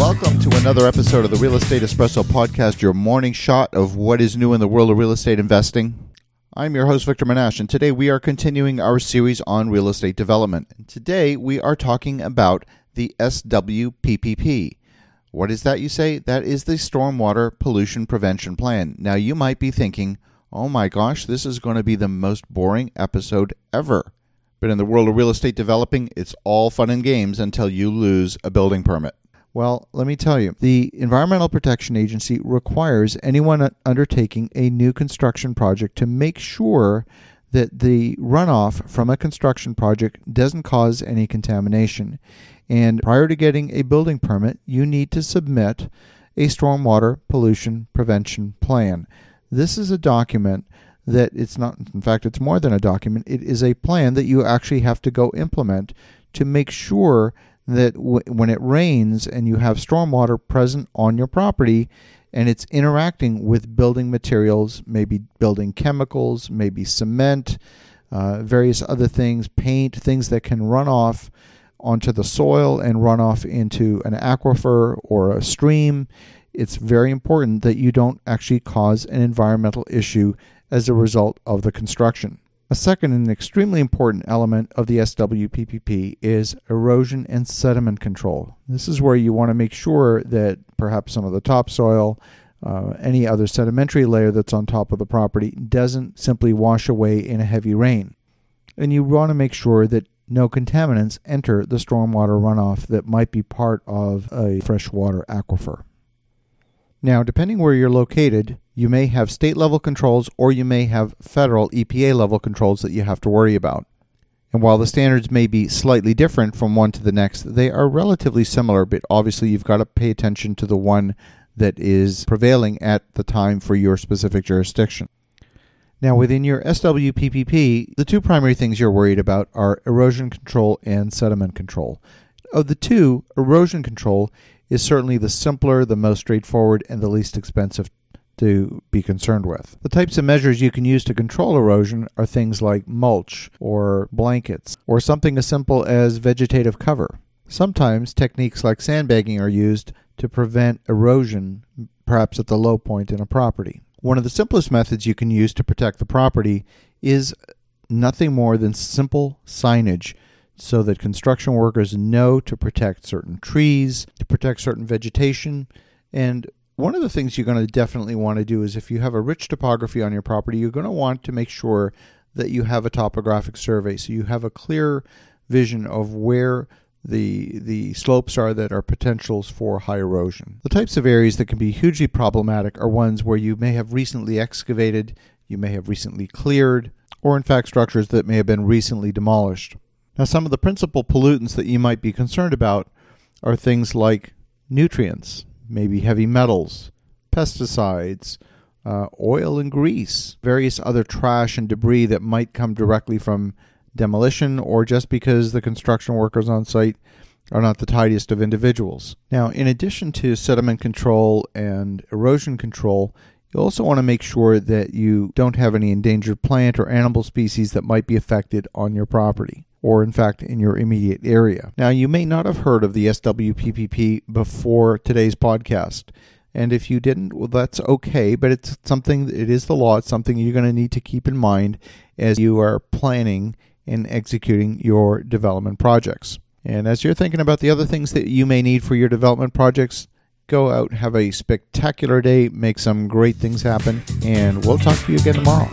Welcome to another episode of the Real Estate Espresso Podcast, your morning shot of what is new in the world of real estate investing. I'm your host, Victor Menasce, and today we are continuing our series on real estate development. And today we are talking about the SWPPP. What is that, you say? That is the Stormwater Pollution Prevention Plan. Now, you might be thinking, oh my gosh, this is going to be the most boring episode ever. But in the world of real estate developing, it's all fun and games until you lose a building permit. Well, let me tell you, the Environmental Protection Agency requires anyone undertaking a new construction project to make sure that the runoff from a construction project doesn't cause any contamination. And prior to getting a building permit, you need to submit a stormwater pollution prevention plan. This is a document that it's not, in fact, it's more than a document. It is a plan that you actually have to go implement to make sure that w- when it rains and you have stormwater present on your property and it's interacting with building materials, maybe building chemicals, maybe cement, uh, various other things, paint, things that can run off onto the soil and run off into an aquifer or a stream. It's very important that you don't actually cause an environmental issue as a result of the construction. A second and extremely important element of the SWPPP is erosion and sediment control. This is where you want to make sure that perhaps some of the topsoil, uh, any other sedimentary layer that's on top of the property, doesn't simply wash away in a heavy rain. And you want to make sure that no contaminants enter the stormwater runoff that might be part of a freshwater aquifer. Now, depending where you're located, you may have state level controls or you may have federal EPA level controls that you have to worry about. And while the standards may be slightly different from one to the next, they are relatively similar, but obviously you've got to pay attention to the one that is prevailing at the time for your specific jurisdiction. Now, within your SWPPP, the two primary things you're worried about are erosion control and sediment control. Of the two, erosion control is certainly the simpler, the most straightforward, and the least expensive to be concerned with. The types of measures you can use to control erosion are things like mulch or blankets or something as simple as vegetative cover. Sometimes techniques like sandbagging are used to prevent erosion, perhaps at the low point in a property. One of the simplest methods you can use to protect the property is nothing more than simple signage so that construction workers know to protect certain trees, to protect certain vegetation. And one of the things you're going to definitely want to do is if you have a rich topography on your property, you're going to want to make sure that you have a topographic survey so you have a clear vision of where the the slopes are that are potentials for high erosion. The types of areas that can be hugely problematic are ones where you may have recently excavated, you may have recently cleared, or in fact structures that may have been recently demolished. Now, some of the principal pollutants that you might be concerned about are things like nutrients, maybe heavy metals, pesticides, uh, oil and grease, various other trash and debris that might come directly from demolition or just because the construction workers on site are not the tidiest of individuals. Now, in addition to sediment control and erosion control, you also want to make sure that you don't have any endangered plant or animal species that might be affected on your property or in fact in your immediate area. Now, you may not have heard of the SWPPP before today's podcast. And if you didn't, well, that's okay, but it's something, it is the law. It's something you're going to need to keep in mind as you are planning and executing your development projects. And as you're thinking about the other things that you may need for your development projects, go out, have a spectacular day, make some great things happen, and we'll talk to you again tomorrow.